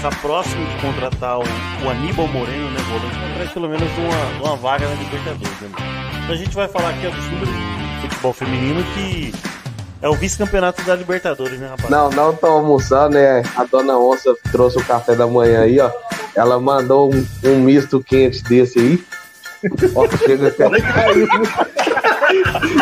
está próximo de contratar o, o Aníbal Moreno, né, volante, atrás pelo menos uma, uma vaga na Libertadores. Né? Então a gente vai falar aqui ó, dos números do futebol feminino que é o vice-campeonato da Libertadores, né, rapaz? Não, não tô almoçando, né? A dona Onça trouxe o café da manhã aí, ó. Ela mandou um, um misto quente desse aí. Ó, chega até caiu.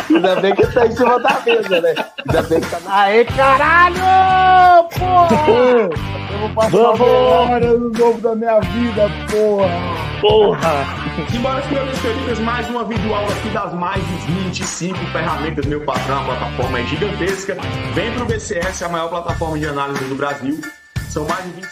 Ainda bem que tá em cima da mesa, né? Ainda bem que tá na. Aê, caralho! Porra! Eu vou passar Vamos! hora no novo da minha vida, porra! Porra! Simbora, senhores queridos, mais uma videoaula aqui das mais de 25 ferramentas, meu patrão, a plataforma é gigantesca. Vem pro BCS, a maior plataforma de análise do Brasil. São mais de 20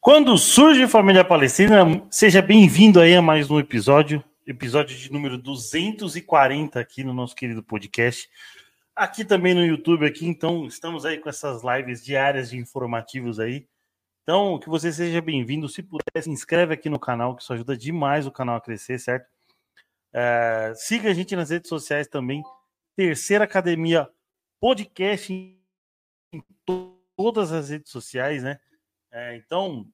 Quando surge Família Palestina, seja bem-vindo aí a mais um episódio, episódio de número 240 aqui no nosso querido podcast. Aqui também no YouTube, aqui, então estamos aí com essas lives diárias de informativos aí. Então, que você seja bem-vindo. Se puder, se inscreve aqui no canal, que isso ajuda demais o canal a crescer, certo? É, siga a gente nas redes sociais também. Terceira Academia Podcast em to- todas as redes sociais, né? É, então,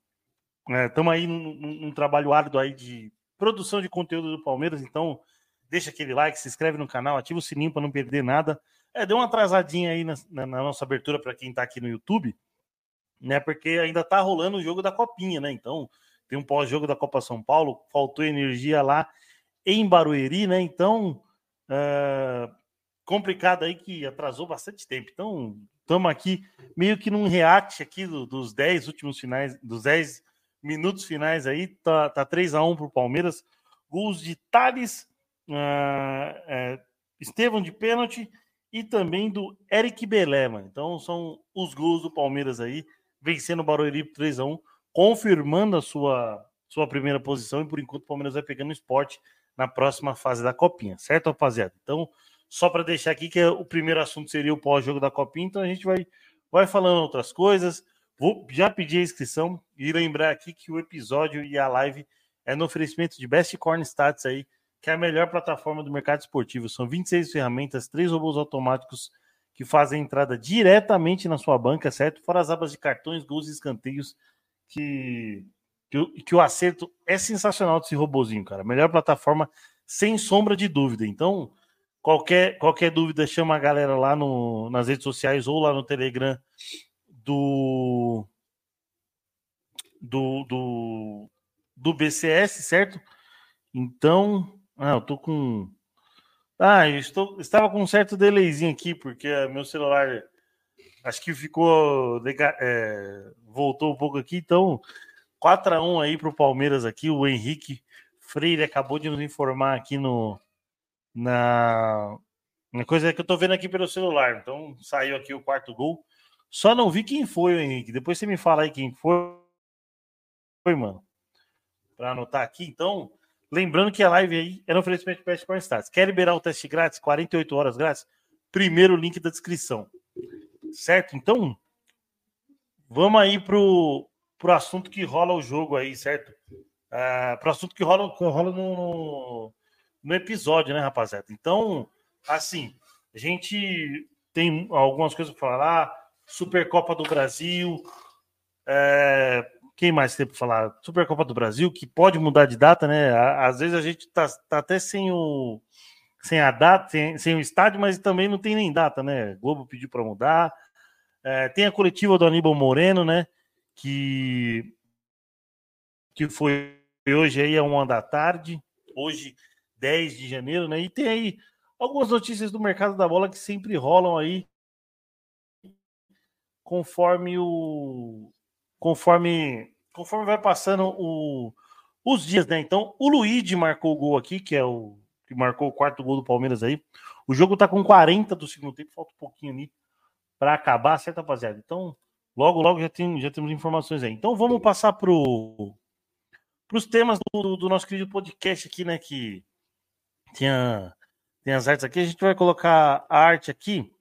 estamos aí num, num- num trabalho árduo aí de produção de conteúdo do Palmeiras. Então, deixa aquele like, se inscreve no canal, ativa o sininho para não perder nada. É, deu uma atrasadinha aí na, na- na nossa abertura para quem está aqui no YouTube, né? Porque ainda tá rolando o jogo da Copinha, né? Então, tem um pós-jogo da Copa São Paulo, faltou energia lá em Barueri, né? Então, é, complicado aí que atrasou bastante tempo. Então, estamos aqui meio que num react aqui do- dos 10 últimos finais, dos 10 minutos finais aí, tá, tá 3 a 1 pro Palmeiras. Gols de Thales, ah, é, de pênalti e também do Eric Belé, mano. Então são os gols do Palmeiras aí, vencendo o Barueri por 3 a 1 confirmando a sua, sua primeira posição e por enquanto o Palmeiras vai pegando o esporte na próxima fase da Copinha, certo, rapaziada? Então, só para deixar aqui que o primeiro assunto seria o pós-jogo da Copinha, então a gente vai, vai falando outras coisas. Vou já pedir a inscrição e lembrar aqui que o episódio e a live é no oferecimento de Best Corn Stats aí, que é a melhor plataforma do mercado esportivo. São 26 ferramentas, três robôs automáticos que fazem entrada diretamente na sua banca, certo? Fora as abas de cartões, gols e escanteios, que, que, o- que o acerto é sensacional desse robozinho, cara. Melhor plataforma, sem sombra de dúvida. Então, qualquer, qualquer dúvida, chama a galera lá no, nas redes sociais ou lá no Telegram do, do, do, do BCS, certo? Então, ah, eu tô com. Ah, eu estou, estava com um certo delayzinho aqui, porque meu celular acho que ficou. é, voltou um pouco aqui, então 4x1 aí para o Palmeiras aqui. O Henrique Freire acabou de nos informar aqui no. Na, na coisa que eu tô vendo aqui pelo celular. Então saiu aqui o quarto gol. Só não vi quem foi, Henrique. Depois você me fala aí quem foi, foi mano. Para anotar aqui. Então, lembrando que a live aí é no oferecimento de Corn Stats. Quer liberar o teste grátis? 48 horas grátis? Primeiro link da descrição. Certo? Então, vamos aí pro, pro assunto que rola o jogo aí, certo? Ah, pro assunto que rola, rola no, no, no episódio, né, rapaziada? Então, assim, a gente tem algumas coisas para falar. Supercopa do Brasil. É, quem mais tem para falar? Supercopa do Brasil, que pode mudar de data, né? Às vezes a gente tá, tá até sem o sem a data, sem, sem o estádio, mas também não tem nem data, né? Globo pediu para mudar. É, tem a coletiva do Aníbal Moreno, né? Que que foi hoje aí a uma da tarde, hoje 10 de janeiro, né? E tem aí algumas notícias do mercado da bola que sempre rolam aí conforme o conforme conforme vai passando o, os dias, né? Então, o Luigi marcou o gol aqui, que é o que marcou o quarto gol do Palmeiras aí. O jogo tá com 40 do segundo tempo, falta um pouquinho ali para acabar, certo, rapaziada? Então, logo logo já tem já temos informações aí. Então, vamos passar pro os temas do, do nosso querido podcast aqui, né, que tem, a- tem as artes aqui. A gente vai colocar a arte aqui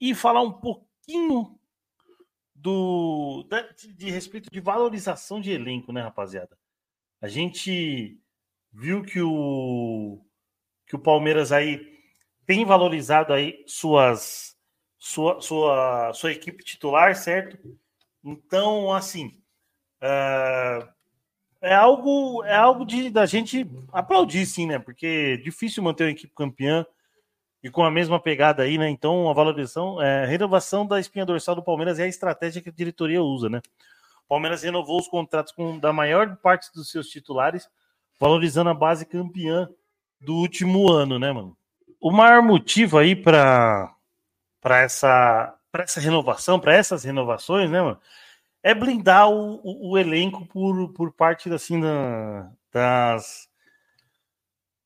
e falar um pouquinho do de, de respeito de valorização de elenco, né, rapaziada? A gente viu que o que o Palmeiras aí tem valorizado aí suas sua, sua, sua equipe titular, certo? Então, assim, uh, é algo é algo de da gente aplaudir, sim, né? Porque é difícil manter uma equipe campeã e com a mesma pegada aí, né? Então, a valorização, é, a renovação da espinha dorsal do Palmeiras é a estratégia que a diretoria usa, né? O Palmeiras renovou os contratos com da maior parte dos seus titulares, valorizando a base campeã do último ano, né, mano? O maior motivo aí para para essa para essa renovação, para essas renovações, né, mano? É blindar o, o, o elenco por, por parte assim da, das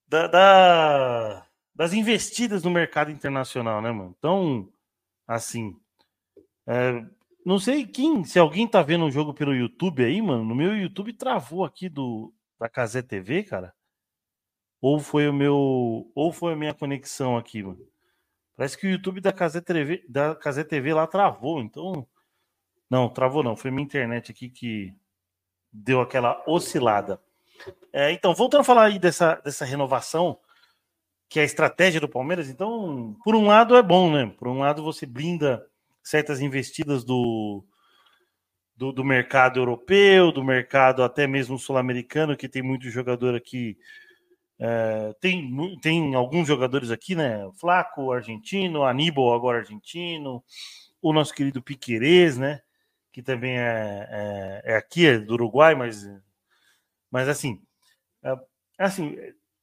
da, da, das investidas no mercado internacional, né, mano? Então, assim, é, não sei quem, se alguém tá vendo o jogo pelo YouTube aí, mano, no meu YouTube travou aqui do da Casé TV, cara. Ou foi o meu. Ou foi a minha conexão aqui, mano. Parece que o YouTube da Casé TV, da Casé TV lá travou, então. Não, travou não. Foi minha internet aqui que deu aquela oscilada. É, então, voltando a falar aí dessa, dessa renovação, que é a estratégia do Palmeiras, então, por um lado é bom, né? Por um lado você blinda certas investidas do, do, do mercado europeu, do mercado até mesmo sul-americano, que tem muito jogador aqui é, tem, tem alguns jogadores aqui, né? Flaco, argentino, Aníbal, agora argentino, o nosso querido Piquerez, né? Que também é, é, é, aqui, é do Uruguai, mas, mas assim, é, assim,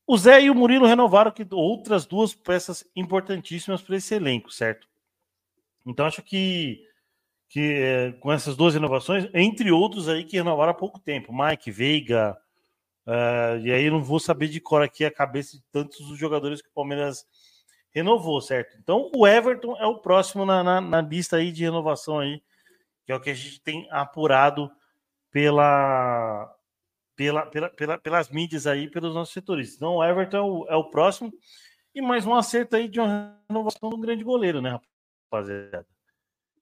o Zé e o Murilo renovaram que outras duas peças importantíssimas para esse elenco, certo? Então acho que, que é, com essas duas renovações, entre outros aí que renovaram há pouco tempo, Mike Veiga, Uh, e aí não vou saber de cor aqui a cabeça de tantos os jogadores que o Palmeiras renovou, certo? Então o Everton é o próximo na, na, na, lista aí de renovação aí, que é o que a gente tem apurado pela, pela, pela, pela pelas mídias aí, pelos nossos setores. Então o Everton é o, é o próximo e mais um acerto aí de uma renovação de um grande goleiro, né, rapaziada?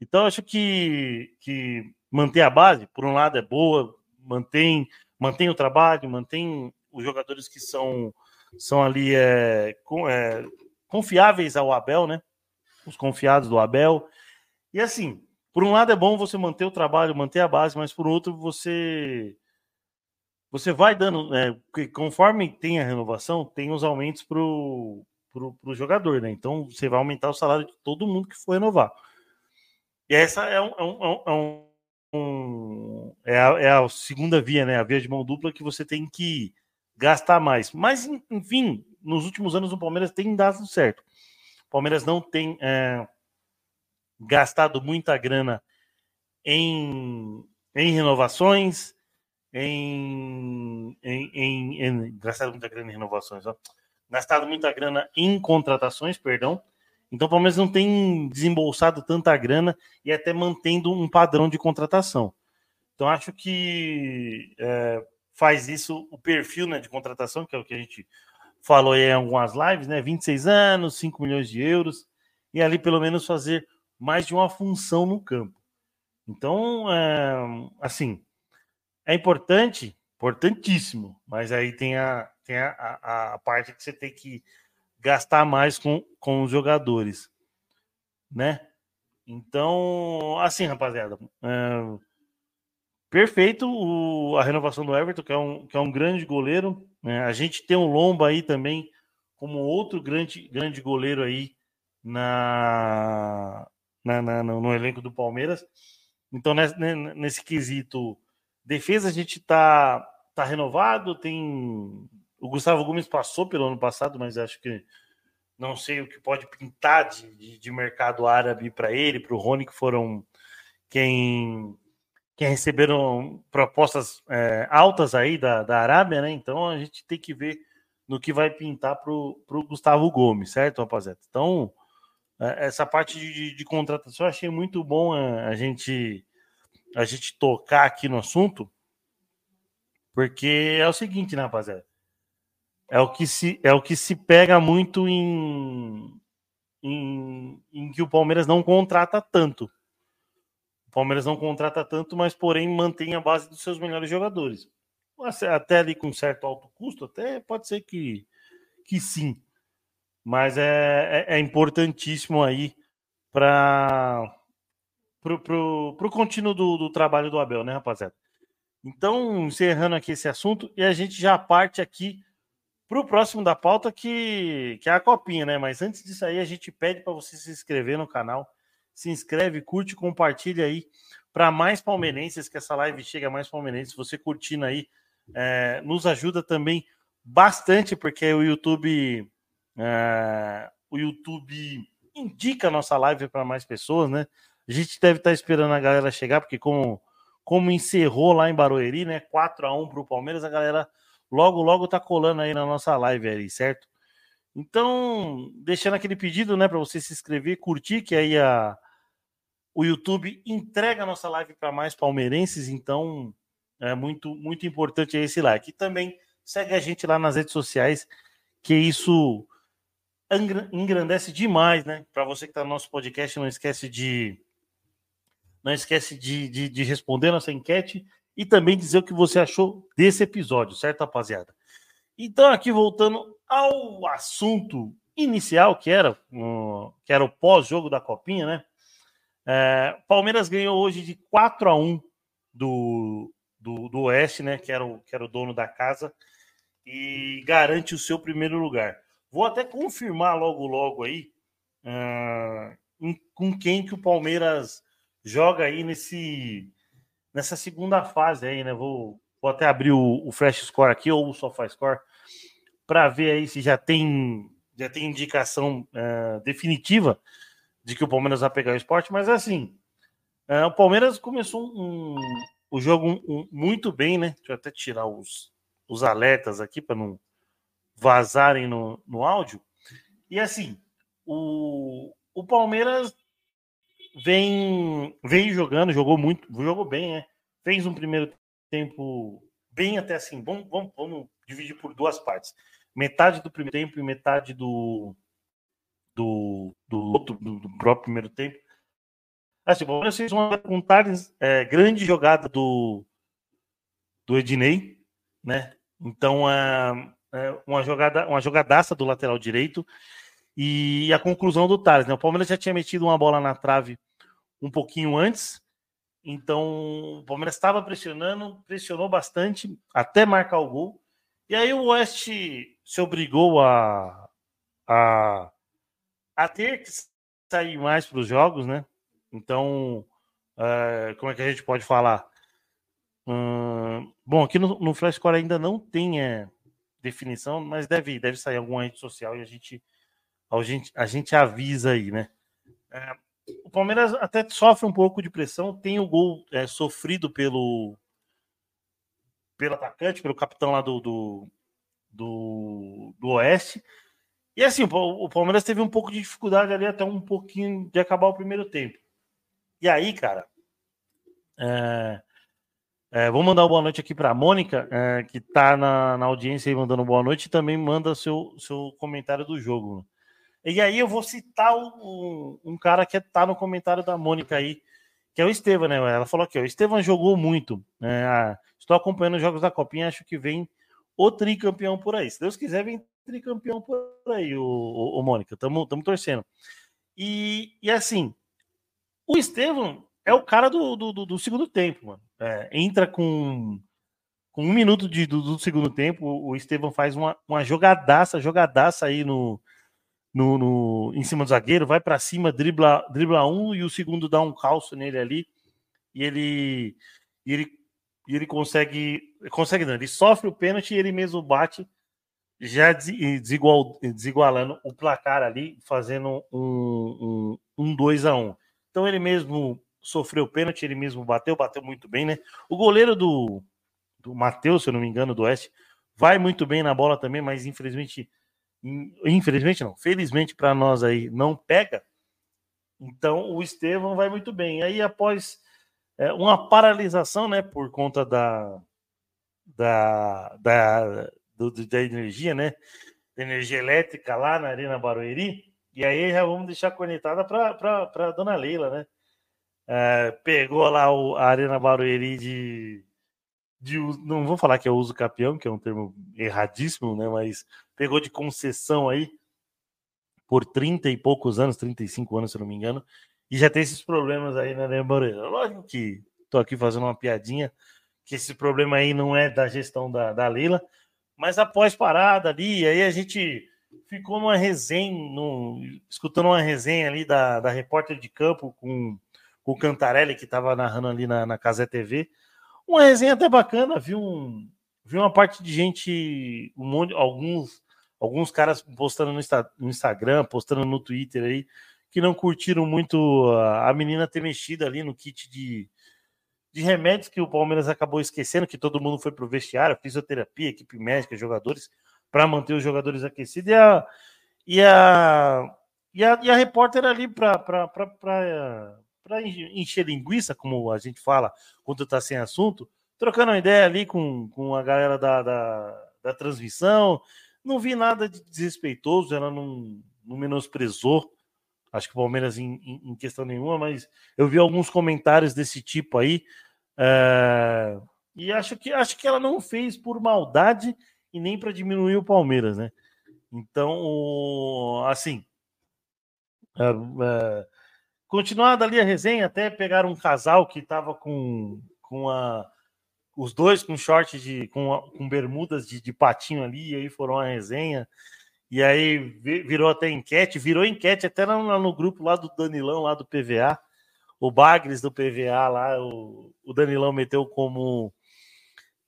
Então acho que, que manter a base, por um lado, é boa, mantém mantém o trabalho, mantém os jogadores que são, são ali é, é, confiáveis ao Abel, né? Os confiados do Abel. E assim, por um lado é bom você manter o trabalho, manter a base, mas por outro você você vai dando, né, conforme tem a renovação, tem os aumentos para o jogador, né? Então você vai aumentar o salário de todo mundo que for renovar. E essa é um, é um, é um um, é, a, é a segunda via, né? A via de mão dupla que você tem que gastar mais. Mas, enfim, nos últimos anos o Palmeiras tem dado certo. O Palmeiras não tem é, gastado muita grana em, em renovações, em, em, em, em, gastado muita grana em renovações, ó. gastado muita grana em contratações, perdão, então o Palmeiras não tem desembolsado tanta grana e até mantendo um padrão de contratação. Então acho que é, faz isso o perfil né, de contratação, que é o que a gente falou em algumas lives, né? 26 anos, 5 milhões de euros, e ali pelo menos fazer mais de uma função no campo. Então, é, assim, é importante, importantíssimo, mas aí tem a, tem a, a, a parte que você tem que gastar mais com, com os jogadores, né? Então, assim, rapaziada, é, perfeito o, a renovação do Everton, que é um, que é um grande goleiro. Né? A gente tem o Lomba aí também como outro grande, grande goleiro aí na, na, na no elenco do Palmeiras. Então, nesse, nesse quesito defesa, a gente tá, tá renovado, tem o Gustavo Gomes passou pelo ano passado, mas acho que não sei o que pode pintar de, de, de mercado árabe para ele, para o Rony, que foram quem, quem receberam propostas é, altas aí da, da Arábia, né? Então a gente tem que ver no que vai pintar para o Gustavo Gomes, certo, rapaziada? Então, é, essa parte de, de, contratação eu achei muito bom a, é, a gente a gente tocar aqui no assunto, porque é o seguinte, né, rapaziada? É o que se, é o que se pega muito em, em, em que o Palmeiras não contrata tanto. O Palmeiras não contrata tanto, mas porém mantém a base dos seus melhores jogadores. Até ali com certo alto custo, até pode ser que, que sim. mas é, é, é importantíssimo aí para pro, pro, pro contínuo do, do trabalho do Abel, né, rapaziada? Então, encerrando aqui esse assunto, e a gente já parte aqui para o próximo da pauta, que, que é a copinha, né? Mas antes disso aí, a gente pede para você se inscrever no canal. Se inscreve, curte, compartilha aí para mais palmeirenses, que essa live chegue a mais palmeirenses. Você curtindo aí, é, nos ajuda também bastante, porque o YouTube. É, o YouTube indica a nossa live para mais pessoas, né? A gente deve estar tá esperando a galera chegar, porque como, como encerrou lá em Barueri, né? 4 a 1 para o Palmeiras, a galera logo, logo tá colando aí na nossa live aí, certo? Então, deixando aquele pedido, né, para você se inscrever, curtir, que aí a, o YouTube entrega a nossa live para mais palmeirenses, então é muito, muito importante esse like. E também segue a gente lá nas redes sociais, que isso engrandece demais, né? Para você que está no nosso podcast, não esquece de não esquece de, de, de responder nossa enquete e também dizer o que você achou desse episódio, certo, rapaziada? Então, aqui voltando ao assunto inicial, que era, uh, que era o pós-jogo da Copinha, né? É, Palmeiras ganhou hoje de 4 a 1 do, do, do, Oeste, né? Que era, o, que era o dono da casa, e garante o seu primeiro lugar. Vou até confirmar logo, logo aí uh, em, com quem que o Palmeiras joga aí nesse nessa segunda fase aí, né? Vou, vou até abrir o, o Flash Score aqui ou o SofaScore para ver aí se já tem já tem indicação uh, definitiva de que o Palmeiras vai pegar o esporte, mas assim, uh, o Palmeiras começou um, o jogo um, um, muito bem, né? Deixa eu até tirar os, os alertas aqui para não vazarem no, no áudio. E assim, o, o Palmeiras vem, vem jogando, jogou muito, jogou bem, né? Fez um primeiro tempo bem até assim. Vamos, vamos, vamos dividir por duas partes. Metade do primeiro tempo e metade do, do, do outro, do, do próprio primeiro tempo. Assim, bom, vocês vão contar é, grande jogada do, do Ednei, né? Então, é, é, uma jogada, uma jogadaça do lateral direito e a conclusão do Thales, né? O Palmeiras já tinha metido uma bola na trave um pouquinho antes. Então, o Palmeiras estava pressionando, pressionou bastante até marcar o gol. E aí o Oeste se obrigou a, a, a ter que sair mais para os jogos, né? Então, uh, como é que a gente pode falar? Uh, bom, aqui no, no Flashcore ainda não tem é, definição, mas deve, deve sair alguma rede social e a gente, a gente, a gente avisa aí, né? Uh, o Palmeiras até sofre um pouco de pressão, tem o gol é, sofrido pelo pelo atacante, pelo capitão lá do, do, do, do Oeste. E assim, o, Palmeiras teve um pouco de dificuldade ali até um pouquinho de acabar o primeiro tempo. E aí, cara, é, é, vou mandar boa noite aqui para a Mônica, é, que está na, na audiência aí mandando boa noite, e também manda seu, seu comentário do jogo. E aí eu vou citar um, um cara que está no comentário da Mônica aí, que é o Estevam, né? Ela falou aqui, o Estevam jogou muito. Né? Estou acompanhando os jogos da Copinha, acho que vem o tricampeão por aí. Se Deus quiser, vem tricampeão por aí, o, o, o Mônica. Estamos torcendo. E, e assim, o Estevam é o cara do, do, do segundo tempo, mano. É, entra com, com um minuto de, do, do segundo tempo, o Estevam faz uma, uma jogadaça, jogadaça aí no, no, no, em cima do zagueiro, vai para cima, dribla, dribla um e o segundo dá um calço nele ali e ele e ele, e ele consegue consegue não, ele sofre o pênalti e ele mesmo bate já desigual, desigualando o placar ali, fazendo um 2 um, um dois a 1 um. Então ele mesmo sofreu o pênalti, ele mesmo bateu, bateu muito bem, né? O goleiro do, do Matheus, se eu não me engano, do Oeste, vai muito bem na bola também, mas infelizmente infelizmente não, felizmente para nós aí não pega. Então o Estevão vai muito bem. Aí após é, uma paralisação, né, por conta da da, da, do, da energia, né, da energia elétrica lá na Arena Barueri. E aí já vamos deixar conectada para dona Leila, né? É, pegou lá o, a Arena Barueri de de não vou falar que é uso campeão, que é um termo erradíssimo, né? Mas pegou de concessão aí por 30 e poucos anos, 35 anos, se não me engano, e já tem esses problemas aí, né, Moreira? Lógico que tô aqui fazendo uma piadinha, que esse problema aí não é da gestão da, da Leila, mas após parada ali, aí a gente ficou numa resenha, escutando uma resenha ali da, da repórter de campo com, com o Cantarelli, que estava narrando ali na, na Casé TV. Uma resenha até bacana, viu, um, viu uma parte de gente, um monte, alguns, alguns caras postando no, no Instagram, postando no Twitter aí, que não curtiram muito a, a menina ter mexido ali no kit de, de remédios que o Palmeiras acabou esquecendo, que todo mundo foi para o vestiário, fisioterapia, equipe médica, jogadores, para manter os jogadores aquecidos. E a, e a, e a, e a repórter ali para encher linguiça, como a gente fala quando está sem assunto, trocando uma ideia ali com, com a galera da, da, da transmissão. Não vi nada de desrespeitoso, ela não, não menosprezou acho que o Palmeiras em, em, questão nenhuma, mas eu vi alguns comentários desse tipo aí, é, e acho que, acho que ela não fez por maldade e nem para diminuir o Palmeiras, né? Então, assim, é, é, continuada ali a resenha, até pegaram um casal que estava com, com a, os dois com short de com, com bermudas de, de patinho ali, e aí foram a resenha. E aí virou até enquete, virou enquete até no, no grupo lá do Danilão, lá do PVA o Bagres do PVA lá, o, o Danilão meteu como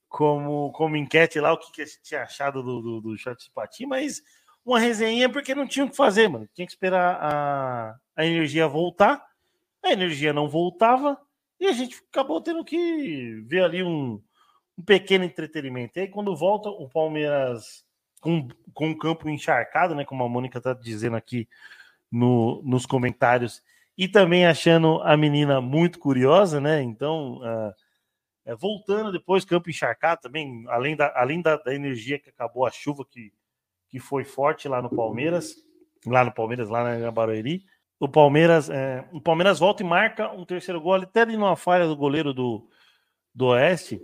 como, como enquete lá o que, que a gente tinha achado do, do, do short de patinho, mas uma resenha porque não tinha o que fazer, mano. Tinha que esperar a, a energia voltar. A energia não voltava e a gente acabou tendo que ver ali um, um pequeno entretenimento. E aí, quando volta, o Palmeiras com, com o campo encharcado, né? Como a Mônica tá dizendo aqui no, nos comentários, e também achando a menina muito curiosa, né? Então, uh, é, voltando depois, campo encharcado também, além, da, além da, da, energia que acabou a chuva que, que foi forte lá no Palmeiras, lá no Palmeiras, lá na Barueri. O Palmeiras, é, o Palmeiras volta e marca um terceiro gol, até ali numa falha do goleiro do, do Oeste.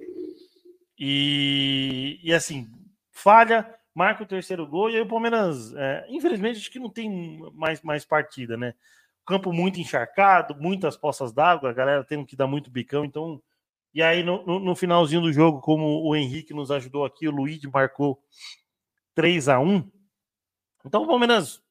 E, e assim, falha, marca o terceiro gol, e aí o Palmeiras, é, infelizmente, acho que não tem mais, mais partida, né? campo muito encharcado, muitas poças d'água, a galera tendo que dar muito bicão, então. E aí, no, no, no, finalzinho do jogo, como o Henrique nos ajudou aqui, o Luiz marcou 3 a 1 Então o Palmeiras.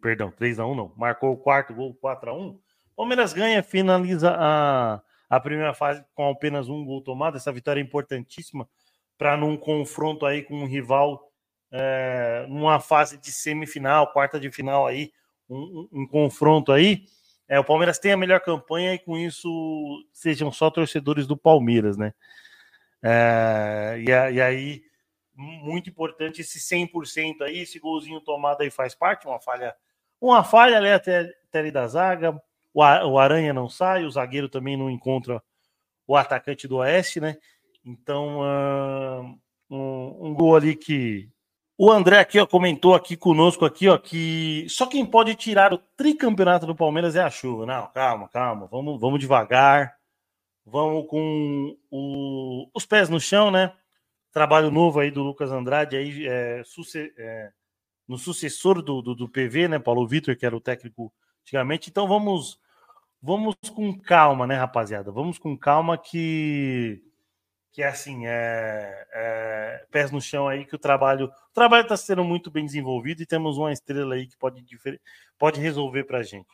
Perdão, 3 a 1 não. Marcou o quarto gol, 4 a 1 O Palmeiras ganha, finaliza a, a primeira fase com apenas um gol tomado. Essa vitória é importantíssima para num confronto aí com um rival é, numa fase de semifinal, quarta de final aí, um, um, confronto aí, é, o Palmeiras tem a melhor campanha e com isso sejam só torcedores do Palmeiras, né? É, e, e, aí, muito importante esse 100% aí, esse golzinho tomado aí faz parte, uma falha, uma falha ali da zaga, o, o Aranha não sai, o zagueiro também não encontra o atacante do Oeste, né? Então, uh, um, um gol ali que o André aqui ó, comentou aqui conosco aqui ó, que só quem pode tirar o tricampeonato do Palmeiras é a chuva. Não, calma, calma, vamos, vamos devagar, vamos com o, os pés no chão, né? Trabalho novo aí do Lucas Andrade aí é, suce, é, no sucessor do, do, do, PV, né? Paulo Vitor, que era o técnico antigamente. Então vamos, vamos com calma, né, rapaziada? Vamos com calma que que é assim, é, é, pés no chão aí, que o trabalho o trabalho está sendo muito bem desenvolvido e temos uma estrela aí que pode, pode resolver para a gente.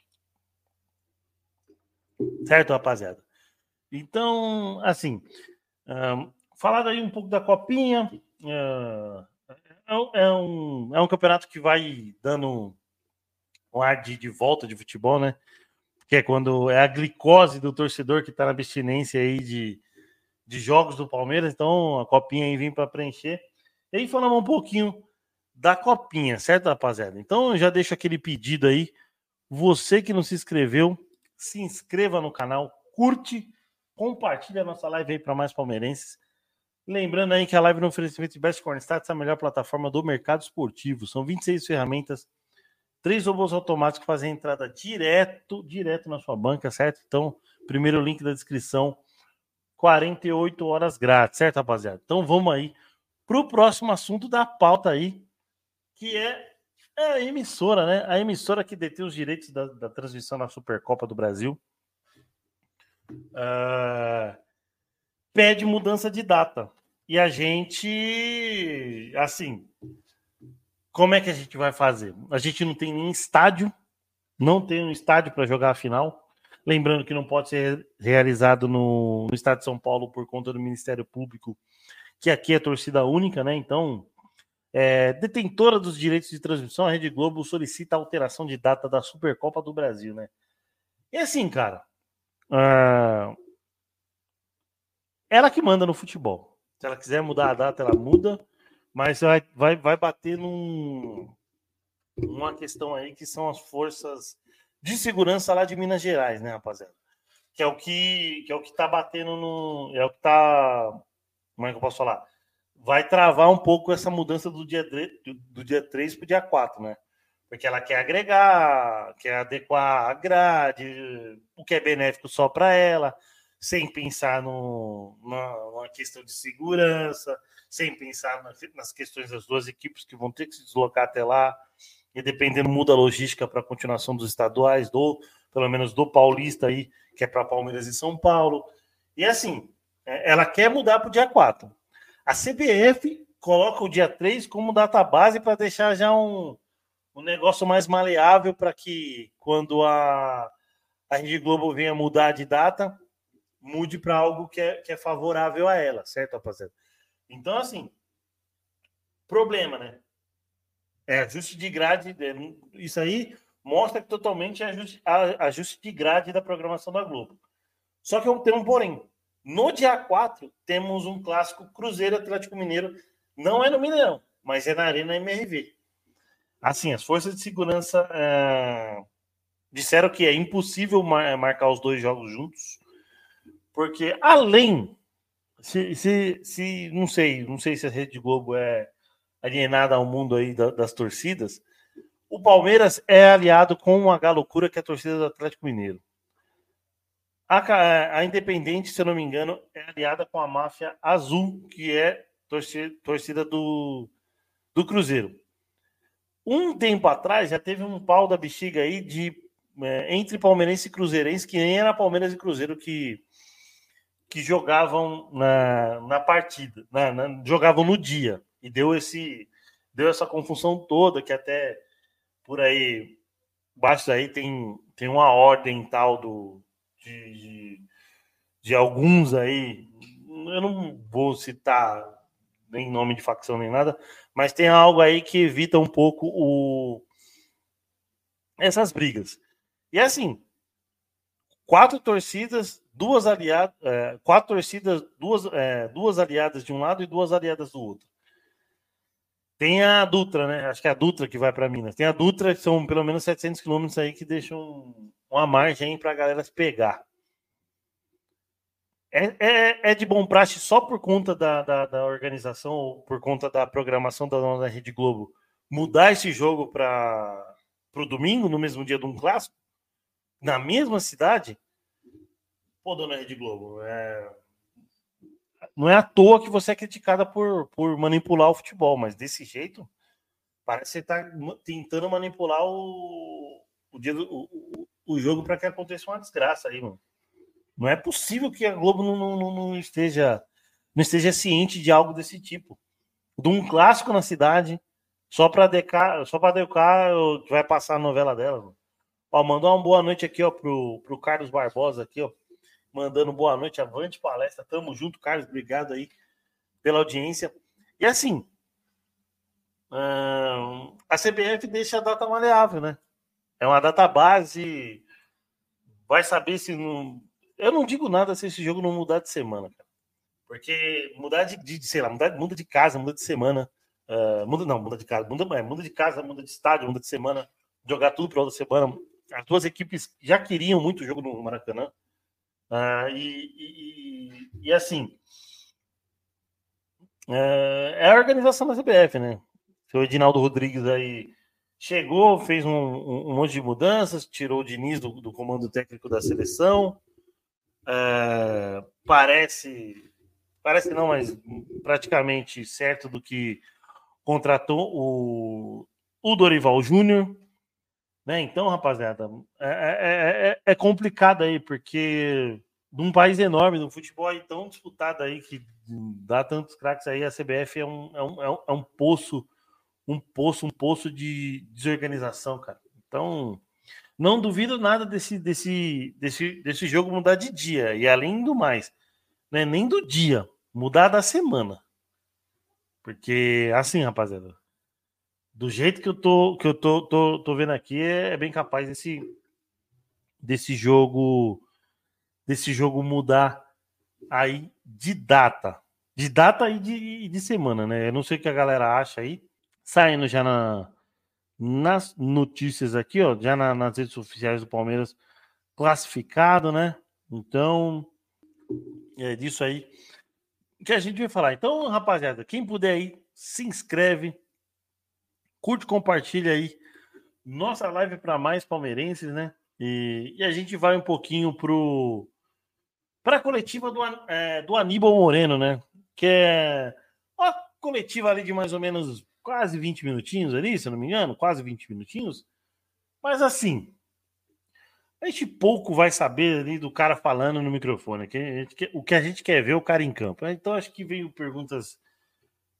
Certo, rapaziada? Então, assim, falado aí um pouco da copinha, uh, é, um, é um campeonato que vai dando um ar de, de volta de futebol, né? Que é quando é a glicose do torcedor que está na abstinência aí de, de jogos do Palmeiras, então a copinha aí vem para preencher. E aí falamos um pouquinho da copinha, certo, rapaziada? Então eu já deixo aquele pedido aí. Você que não se inscreveu, se inscreva no canal, curte, compartilha a nossa live aí para mais palmeirenses. Lembrando aí que a live no oferecimento de Best Corn Stats é a melhor plataforma do mercado esportivo. São 26 ferramentas, três robôs automáticos que fazem entrada direto, direto na sua banca, certo? Então, primeiro link da descrição 48 horas grátis, certo, rapaziada? Então vamos aí para o próximo assunto da pauta aí, que é É a emissora, né? A emissora que detém os direitos da, da transmissão da Supercopa do Brasil uh, pede mudança de data. E a gente, assim, como é que a gente vai fazer? A gente não tem nem estádio, não tem um estádio para jogar a final. Lembrando que não pode ser realizado no, no estado de São Paulo por conta do Ministério Público, que aqui é torcida única, né? Então, é, detentora dos direitos de transmissão, a Rede Globo solicita alteração de data da Supercopa do Brasil, né? E assim, cara, uh, ela que manda no futebol. Se ela quiser mudar a data, ela muda, mas vai, vai, vai bater num, numa questão aí que são as forças de segurança lá de Minas Gerais, né, rapaziada? Que é o que, que é o que tá batendo no. É o que tá. Como é que eu posso falar? Vai travar um pouco essa mudança do dia, do, do dia 3 para o dia 4, né? Porque ela quer agregar, quer adequar a grade, o que é benéfico só para ela sem pensar no, na, questão de segurança, sem pensar nas questões das duas equipes que vão ter que se deslocar até lá, e dependendo muda a logística para a continuação dos estaduais, do pelo menos do Paulista aí, que é para Palmeiras e São Paulo. E assim, é, ela quer mudar para o dia 4. A CBF coloca o dia 3 como data base para deixar já um, um negócio mais maleável para que quando a, a Rede Globo venha mudar de data, mude para algo que é, que é favorável a ela, certo, rapaziada? Então, assim, problema, né? É ajuste de grade, é, isso aí mostra que totalmente é ajuste, ajuste de grade da programação da Globo. Só que tem um porém. No dia 4, temos um clássico Cruzeiro Atlético Mineiro. Não é no Mineirão, mas é na Arena MRV. Assim, as forças de segurança é, disseram que é impossível marcar os dois jogos juntos. Porque além, se, se, se não sei, não sei se a Rede Globo é alienada ao mundo aí das torcidas, o Palmeiras é aliado com a Galocura, que é a torcida do Atlético Mineiro. A, a Independente, se eu não me engano, é aliada com a Máfia Azul, que é torcida, torcida do, do Cruzeiro. Um tempo atrás já teve um pau da bexiga aí de é, entre palmeirense e cruzeirense, que nem era Palmeiras e Cruzeiro que que jogavam na, na partida, na, na, jogavam no dia. E deu esse deu essa confusão toda que até por aí baixo aí tem, tem uma ordem tal do de, de, de alguns aí eu não vou citar nem nome de facção nem nada mas tem algo aí que evita um pouco o essas brigas e assim quatro torcidas duas aliadas, é, quatro torcidas, duas, é, duas aliadas de um lado e duas aliadas do outro. Tem a Dutra, né? Acho que é a Dutra que vai para Minas. Tem a Dutra, que são pelo menos 700 quilômetros aí que deixam uma margem para a galera se pegar. É, é, é, de bom praxe só por conta da, da, da organização ou por conta da programação da nossa Rede Globo mudar esse jogo para o domingo, no mesmo dia de um clássico, na mesma cidade? Pô, dona Rede Globo, é... não é à toa que você é criticada por, por manipular o futebol, mas desse jeito, parece que você está tentando manipular o, o, dia do, o, o jogo para que aconteça uma desgraça aí, mano. Não é possível que a Globo não, não, não, esteja não esteja ciente de algo desse tipo. De um clássico na cidade, só para decar, só para decar que vai passar a novela dela. Mano. Ó, mandou uma boa noite aqui, ó, pro, pro Carlos Barbosa aqui, ó mandando boa noite, avante palestra, tamo junto, Carlos, obrigado aí pela audiência. E assim, a CBF deixa a data maleável, né? É uma data base, vai saber se não. Eu não digo nada se esse jogo não mudar de semana, cara. Porque mudar de, de sei lá, mudar, muda de casa, muda de semana. Uh, muda, não, muda de casa, muda, é, muda de casa, muda de estádio, muda de semana, jogar tudo para outra semana. As duas equipes já queriam muito o jogo no Maracanã. Uh, e, e, e, assim, é, é a organização da CBF, né? O Edinaldo Rodrigues aí chegou, fez um, um, um monte de mudanças, tirou o Diniz do, do comando técnico da seleção. É, parece, parece não, mas praticamente certo do que contratou o, o Dorival Júnior. Né? Então, rapaziada, é, é, é, é complicado aí, porque num país enorme, num futebol aí tão disputado aí, que dá tantos craques aí, a CBF é um, é um, é um poço, um poço, um poço de desorganização, cara. Então, não duvido nada desse, desse, desse, desse jogo mudar de dia. E além do mais, não é nem do dia, mudar da semana. Porque, assim, rapaziada, do jeito que eu tô, que eu tô, tô, tô vendo aqui, é, é bem capaz desse, desse jogo desse jogo mudar aí de data. De data e de, de semana, né? Eu não sei o que a galera acha aí. Saindo já na, nas notícias aqui, ó, já na, nas redes oficiais do Palmeiras, classificado, né? Então, é disso aí que a gente vai falar. Então, rapaziada, quem puder aí, se inscreve, curte, compartilha aí nossa live para mais palmeirenses, né? E, e, a gente vai um pouquinho pro para a coletiva do, é, do Aníbal Moreno, né? Que é uma coletiva ali de mais ou menos quase 20 minutinhos ali, se eu não me engano, quase 20 minutinhos. Mas assim, a gente pouco vai saber ali do cara falando no microfone. Que quer, o que a gente quer ver é o cara em campo. Então acho que veio perguntas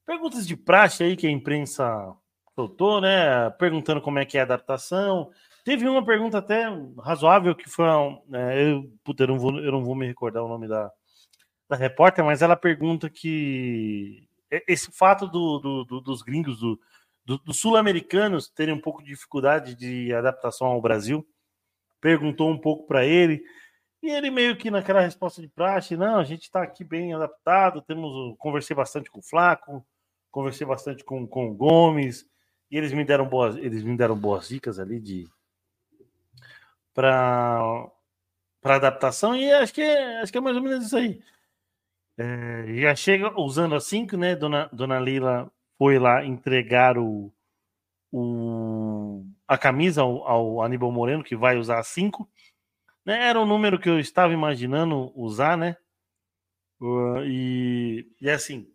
perguntas de praxe aí que a imprensa soltou, né? Perguntando como é que é a adaptação. Teve uma pergunta até razoável que foi. É, eu, puta, eu, não vou, eu não vou me recordar o nome da, da repórter, mas ela pergunta que esse fato do, do, do dos gringos, do, dos sul-americanos terem um pouco de dificuldade de adaptação ao Brasil, perguntou um pouco para ele. E ele meio que naquela resposta de praxe, não, a gente está aqui bem adaptado, temos, conversei bastante com o Flaco, conversei bastante com, com o Gomes, e eles me deram boas, eles me deram boas dicas ali de, para adaptação e acho que, é, acho que é mais ou menos isso aí. É, já chega usando a 5, né? Dona, Dona Lila foi lá entregar o, o, a camisa ao, ao Aníbal Moreno, que vai usar a 5. Né, era o número que eu estava imaginando usar, né? Uh, e, e assim.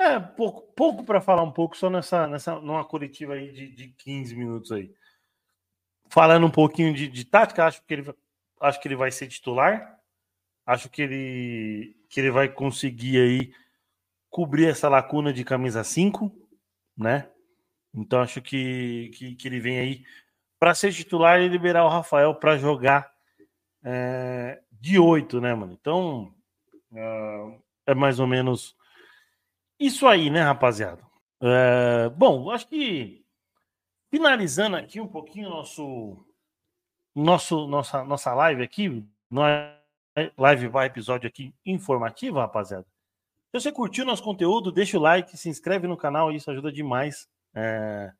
É pouco, pouco para falar um pouco só nessa, nessa numa coletiva aí de, de 15 minutos aí. Falando um pouquinho de, de tática, acho que, ele, acho que ele vai ser titular. Acho que ele, que ele vai conseguir aí cobrir essa lacuna de camisa 5, né? Então acho que, que, que ele vem aí para ser titular e liberar o Rafael para jogar é, de 8, né, mano? Então é, é, mais ou menos isso aí, né, rapaziada? É, bom, acho que Finalizando aqui um pouquinho nosso nosso nossa nossa live aqui, nós live vai episódio aqui informativo, rapaziada. Se você curtiu nosso conteúdo, deixa o like, se inscreve no canal, isso ajuda demais é,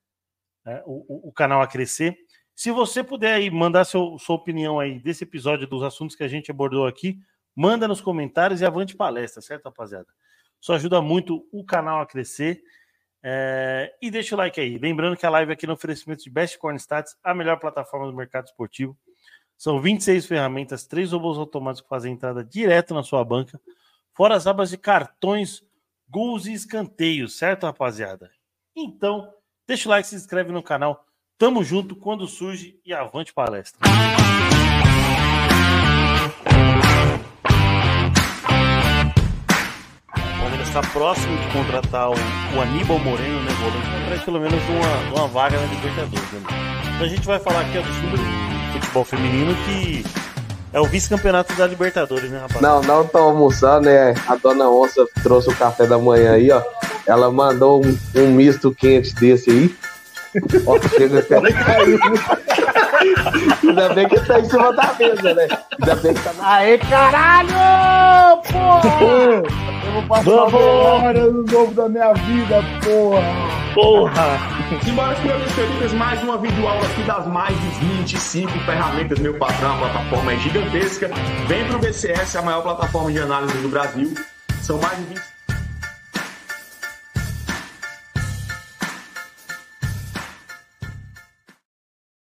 é, o, o, canal a crescer. Se você puder aí mandar seu, sua opinião aí desse episódio, dos assuntos que a gente abordou aqui, manda nos comentários e avante palestra, certo, rapaziada? Isso ajuda muito o canal a crescer. É, e deixa o like aí. Lembrando que a live aqui no oferecimento de Best Corn Stats, a melhor plataforma do mercado esportivo. São 26 ferramentas, três robôs automáticos que fazem entrada direto na sua banca, fora as abas de cartões, gols e escanteios, certo, rapaziada? Então, deixa o like, se inscreve no canal. Tamo junto quando surge e avante palestra. Está próximo de contratar o, o Aníbal Moreno, né, volante, para pelo menos uma, uma vaga na Libertadores. Né? Então a gente vai falar aqui ó, do futebol feminino que é o vice-campeonato da Libertadores, né, rapaz? Não, não tô almoçando, né? A dona Onça trouxe o café da manhã aí, ó. Ela mandou um, um misto quente desse aí. Ó, chega até caiu. Ainda bem que tá em cima da mesa, né? Ainda bem que tá na. Aê, caralho! Porra! Eu vou passar Vamos! no novo da minha vida, porra! Porra! Simbora, senhores felizes, mais uma videoaula aqui das mais de 25 ferramentas, meu patrão. A plataforma é gigantesca. Vem pro BCS, a maior plataforma de análise do Brasil. São mais de 25